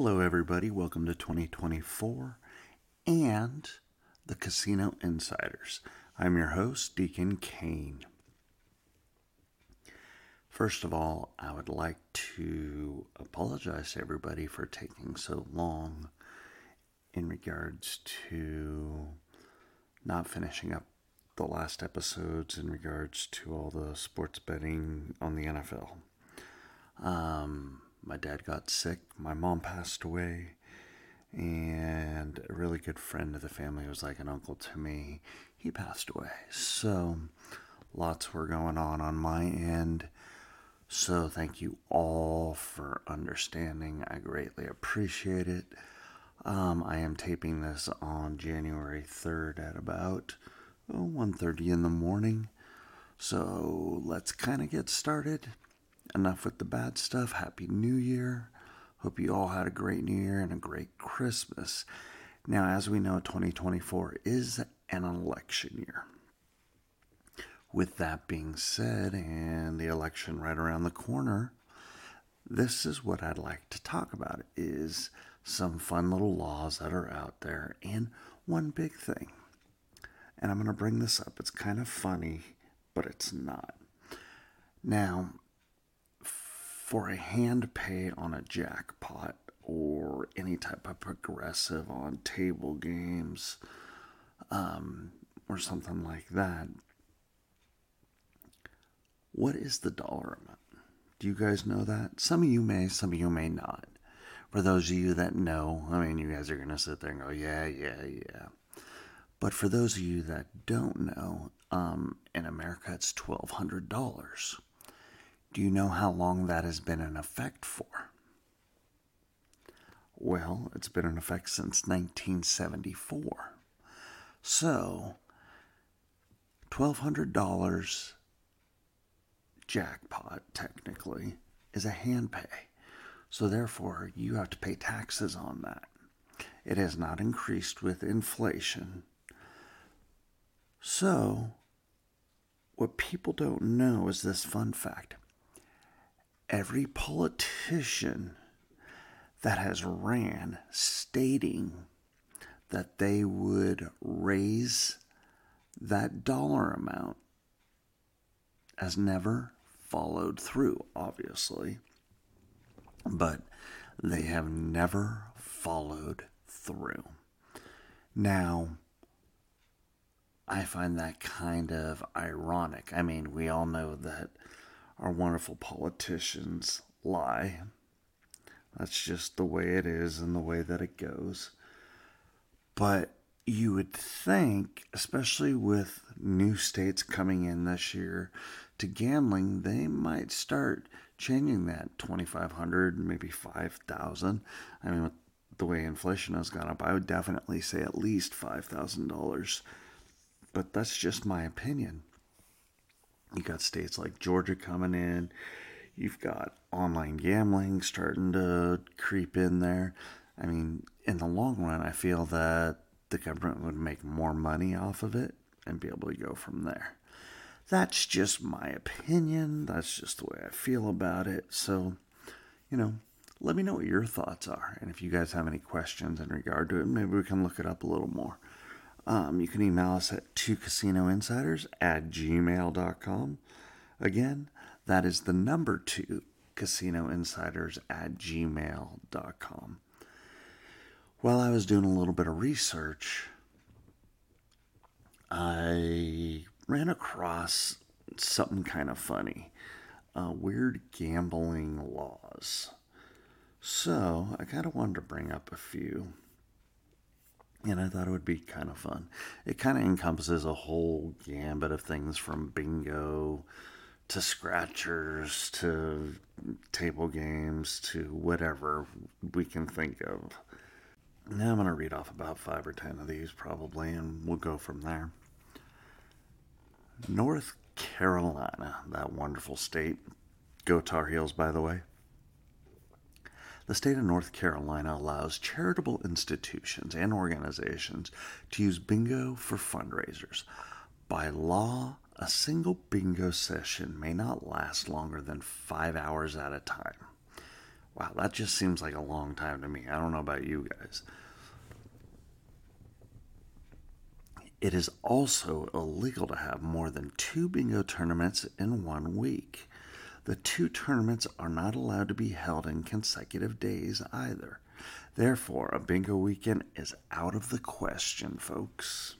Hello, everybody. Welcome to 2024 and the Casino Insiders. I'm your host, Deacon Kane. First of all, I would like to apologize to everybody for taking so long in regards to not finishing up the last episodes in regards to all the sports betting on the NFL. Um, my dad got sick, my mom passed away, and a really good friend of the family was like an uncle to me. He passed away. So lots were going on on my end. So thank you all for understanding. I greatly appreciate it. Um, I am taping this on January 3rd at about oh, 1.30 in the morning. So let's kind of get started. Enough with the bad stuff. Happy New Year. Hope you all had a great New Year and a great Christmas. Now, as we know, 2024 is an election year. With that being said, and the election right around the corner, this is what I'd like to talk about is some fun little laws that are out there and one big thing. And I'm going to bring this up. It's kind of funny, but it's not. Now, for a hand pay on a jackpot or any type of progressive on table games um, or something like that, what is the dollar amount? Do you guys know that? Some of you may, some of you may not. For those of you that know, I mean, you guys are going to sit there and go, yeah, yeah, yeah. But for those of you that don't know, um, in America it's $1,200. Do you know how long that has been in effect for? Well, it's been in effect since 1974. So, $1,200 jackpot, technically, is a hand pay. So, therefore, you have to pay taxes on that. It has not increased with inflation. So, what people don't know is this fun fact every politician that has ran stating that they would raise that dollar amount has never followed through, obviously. But they have never followed through. Now, I find that kind of ironic. I mean, we all know that our wonderful politicians lie. That's just the way it is and the way that it goes. But you would think, especially with new states coming in this year to gambling, they might start changing that 2500 maybe 5000 I mean, with the way inflation has gone up, I would definitely say at least $5,000. But that's just my opinion. You got states like Georgia coming in. You've got online gambling starting to creep in there. I mean, in the long run, I feel that the government would make more money off of it and be able to go from there. That's just my opinion. That's just the way I feel about it. So, you know, let me know what your thoughts are. And if you guys have any questions in regard to it, maybe we can look it up a little more. Um, you can email us at two casino insiders at gmail.com. Again, that is the number two casino insiders at gmail.com. While I was doing a little bit of research, I ran across something kind of funny uh, weird gambling laws. So I kind of wanted to bring up a few and I thought it would be kind of fun. It kind of encompasses a whole gambit of things from bingo to scratchers to table games to whatever we can think of. Now I'm going to read off about five or ten of these probably, and we'll go from there. North Carolina, that wonderful state. Go Tar Heels, by the way. The state of North Carolina allows charitable institutions and organizations to use bingo for fundraisers. By law, a single bingo session may not last longer than five hours at a time. Wow, that just seems like a long time to me. I don't know about you guys. It is also illegal to have more than two bingo tournaments in one week. The two tournaments are not allowed to be held in consecutive days either. Therefore, a bingo weekend is out of the question, folks.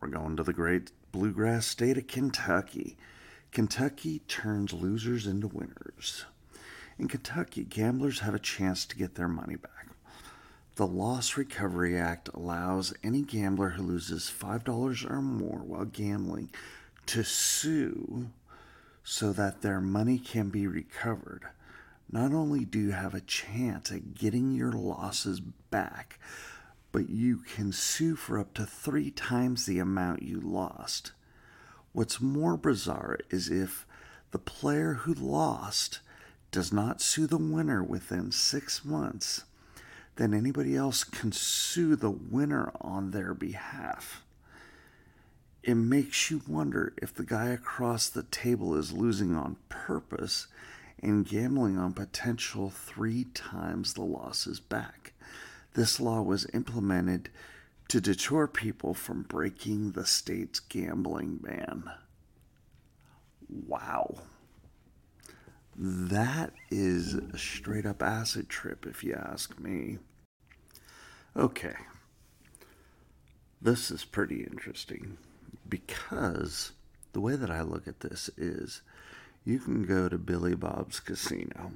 We're going to the great bluegrass state of Kentucky. Kentucky turns losers into winners. In Kentucky, gamblers have a chance to get their money back. The Loss Recovery Act allows any gambler who loses $5 or more while gambling to sue so that their money can be recovered. Not only do you have a chance at getting your losses back, but you can sue for up to three times the amount you lost. What's more bizarre is if the player who lost does not sue the winner within six months, then anybody else can sue the winner on their behalf. It makes you wonder if the guy across the table is losing on purpose and gambling on potential three times the losses back. This law was implemented to deter people from breaking the state's gambling ban. Wow. That is a straight up acid trip, if you ask me. Okay. This is pretty interesting because the way that I look at this is you can go to Billy Bob's casino.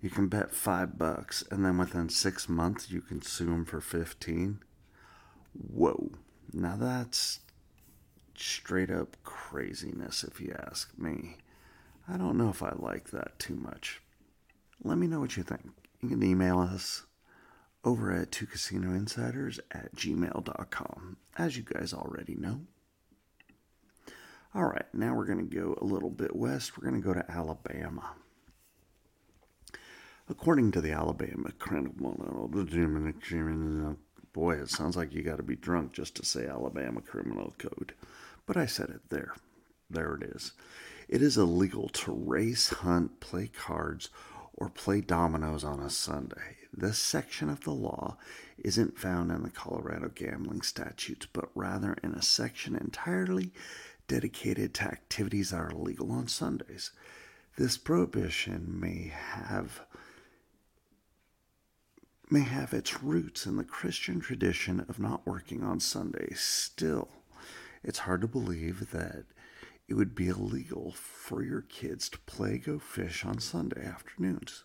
You can bet five bucks, and then within six months, you can sue him for 15. Whoa. Now that's straight up craziness, if you ask me. I don't know if I like that too much. Let me know what you think. You can email us over at two casino insiders at gmail.com, as you guys already know. All right, now we're going to go a little bit west. We're going to go to Alabama. According to the Alabama Criminal, boy, it sounds like you got to be drunk just to say Alabama Criminal Code. But I said it there. There it is. It is illegal to race, hunt, play cards, or play dominoes on a Sunday. This section of the law isn't found in the Colorado gambling statutes, but rather in a section entirely dedicated to activities that are illegal on Sundays. This prohibition may have may have its roots in the Christian tradition of not working on Sundays. Still, it's hard to believe that it would be illegal for your kids to play go fish on Sunday afternoons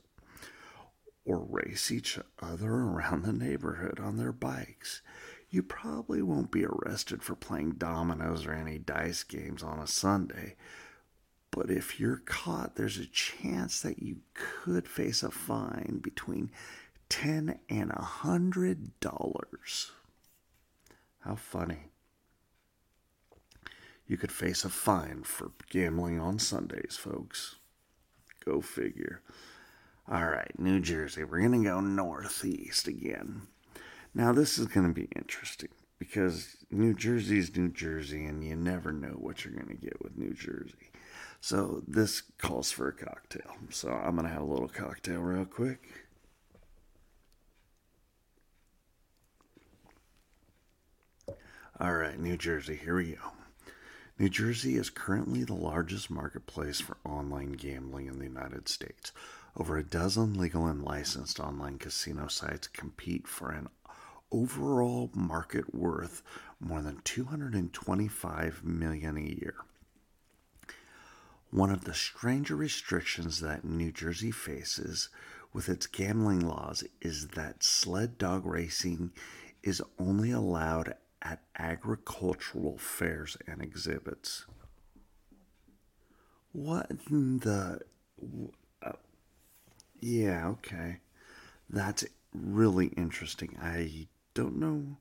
or race each other around the neighborhood on their bikes you probably won't be arrested for playing dominoes or any dice games on a Sunday. But if you're caught, there's a chance that you could face a fine between ten and a hundred dollars. How funny. You could face a fine for gambling on Sundays, folks. Go figure. All right, New Jersey. We're going to go northeast again. Now, this is going to be interesting because New Jersey is New Jersey, and you never know what you're going to get with New Jersey. So, this calls for a cocktail. So, I'm going to have a little cocktail real quick. All right, New Jersey, here we go. New Jersey is currently the largest marketplace for online gambling in the United States. Over a dozen legal and licensed online casino sites compete for an overall market worth more than 225 million a year. One of the stranger restrictions that New Jersey faces with its gambling laws is that sled dog racing is only allowed at agricultural fairs and exhibits. What the. Uh, yeah, okay. That's really interesting. I don't know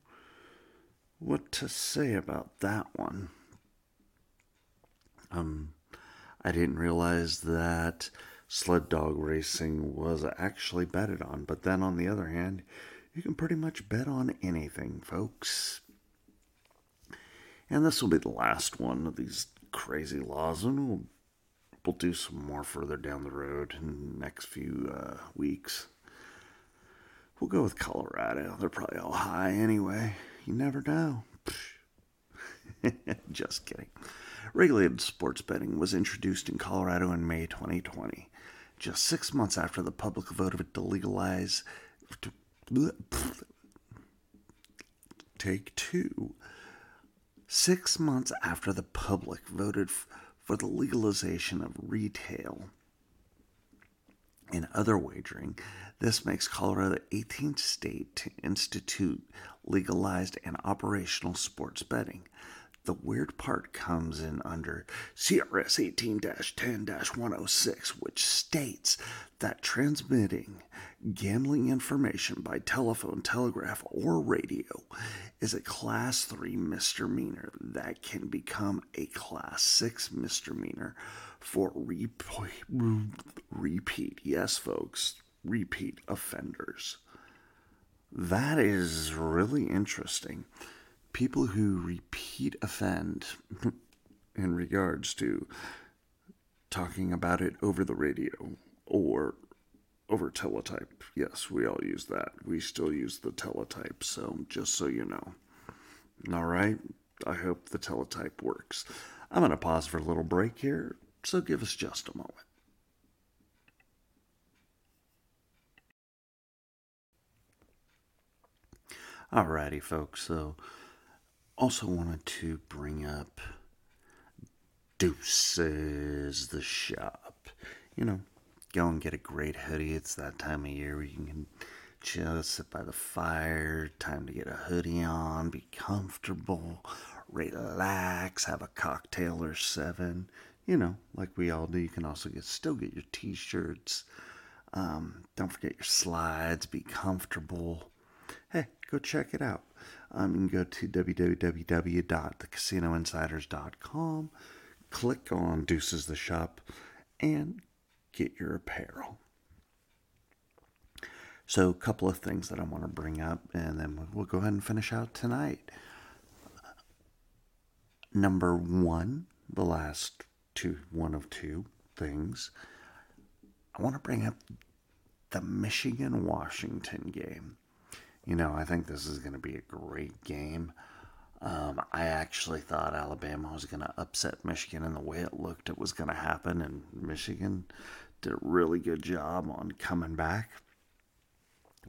what to say about that one. Um, I didn't realize that sled dog racing was actually betted on, but then on the other hand, you can pretty much bet on anything, folks. And this will be the last one of these crazy laws, and we'll we'll do some more further down the road in the next few uh, weeks. We'll go with Colorado. They're probably all high anyway. You never know. Just kidding. Regulated sports betting was introduced in Colorado in May 2020, just six months after the public voted to legalize. Take two. Six months after the public voted for the legalization of retail and other wagering, this makes Colorado the 18th state to institute legalized and operational sports betting. The weird part comes in under CRS 18 10 106, which states that transmitting gambling information by telephone, telegraph, or radio is a Class 3 misdemeanor that can become a Class 6 misdemeanor for repeat, yes, folks, repeat offenders. That is really interesting people who repeat offend in regards to talking about it over the radio or over teletype. Yes, we all use that. We still use the teletype, so just so you know. All right, I hope the teletype works. I'm going to pause for a little break here, so give us just a moment. Alrighty, folks, so also wanted to bring up Deuces the shop. You know, go and get a great hoodie. It's that time of year where you can chill, sit by the fire. Time to get a hoodie on, be comfortable, relax, have a cocktail or seven. You know, like we all do. You can also get still get your t-shirts. Um, don't forget your slides. Be comfortable. Hey, go check it out. Um, you can go to www.thecasinoinsiders.com, click on Deuces the Shop, and get your apparel. So, a couple of things that I want to bring up, and then we'll go ahead and finish out tonight. Number one, the last two, one of two things, I want to bring up the Michigan Washington game you know, I think this is going to be a great game. Um, I actually thought Alabama was going to upset Michigan, and the way it looked, it was going to happen. And Michigan did a really good job on coming back.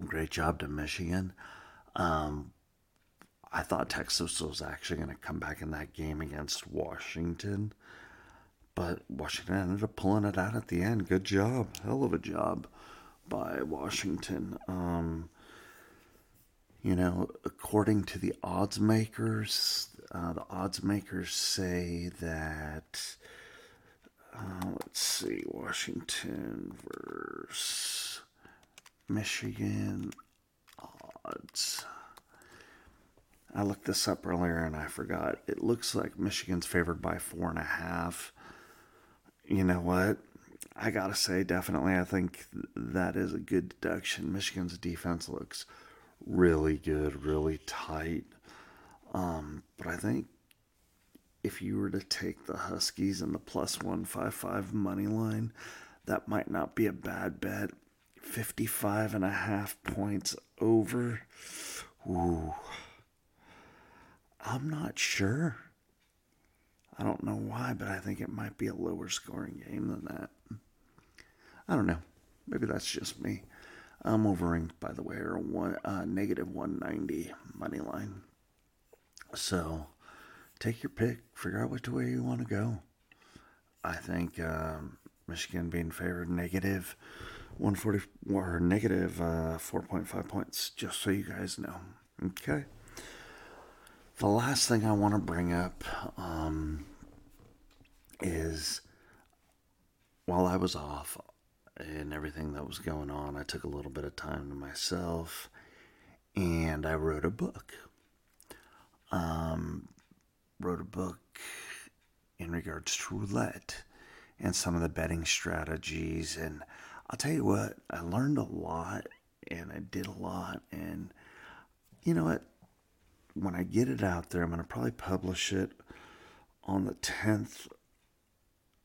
Great job to Michigan. Um, I thought Texas was actually going to come back in that game against Washington, but Washington ended up pulling it out at the end. Good job. Hell of a job by Washington. Um, you know, according to the odds makers, uh, the odds makers say that, uh, let's see, Washington versus Michigan odds. I looked this up earlier and I forgot. It looks like Michigan's favored by four and a half. You know what? I gotta say, definitely, I think that is a good deduction. Michigan's defense looks really good, really tight. Um, but I think if you were to take the Huskies and the plus 155 money line, that might not be a bad bet. 55 and a half points over. Ooh. I'm not sure. I don't know why, but I think it might be a lower scoring game than that. I don't know. Maybe that's just me. I'm overing, by the way, or one uh, negative 190 money line. So take your pick. Figure out which way you want to go. I think um, Michigan being favored negative 140 or negative uh, 4.5 points, just so you guys know. Okay. The last thing I want to bring up um, is while I was off, and everything that was going on, I took a little bit of time to myself and I wrote a book. Um, wrote a book in regards to roulette and some of the betting strategies. And I'll tell you what, I learned a lot and I did a lot. And you know what? When I get it out there, I'm going to probably publish it on the 10th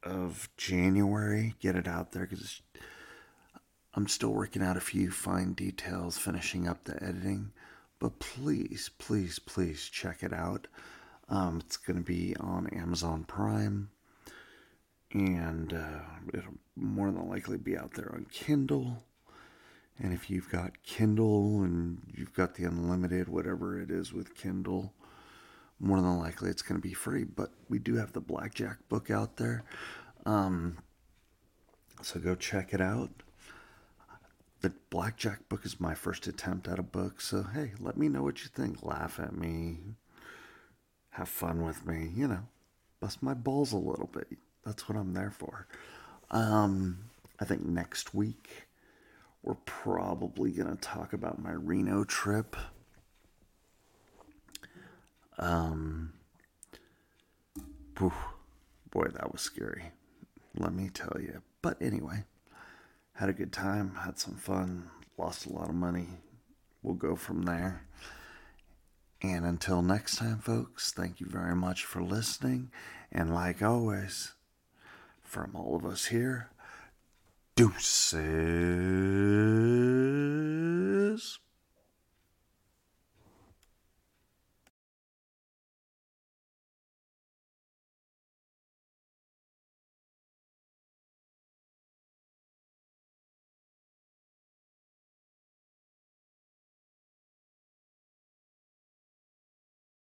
of January. Get it out there because I'm still working out a few fine details, finishing up the editing. But please, please, please check it out. Um, it's going to be on Amazon Prime, and uh, it'll more than likely be out there on Kindle. And if you've got Kindle and you've got the unlimited, whatever it is with Kindle, more than likely it's going to be free. But we do have the Blackjack book out there. Um, so go check it out. The Blackjack book is my first attempt at a book. So, hey, let me know what you think. Laugh at me. Have fun with me. You know, bust my balls a little bit. That's what I'm there for. Um, I think next week we're probably going to talk about my Reno trip. Um, whew, boy, that was scary. Let me tell you. But anyway, had a good time, had some fun, lost a lot of money. We'll go from there. And until next time, folks, thank you very much for listening. And like always, from all of us here, deuces.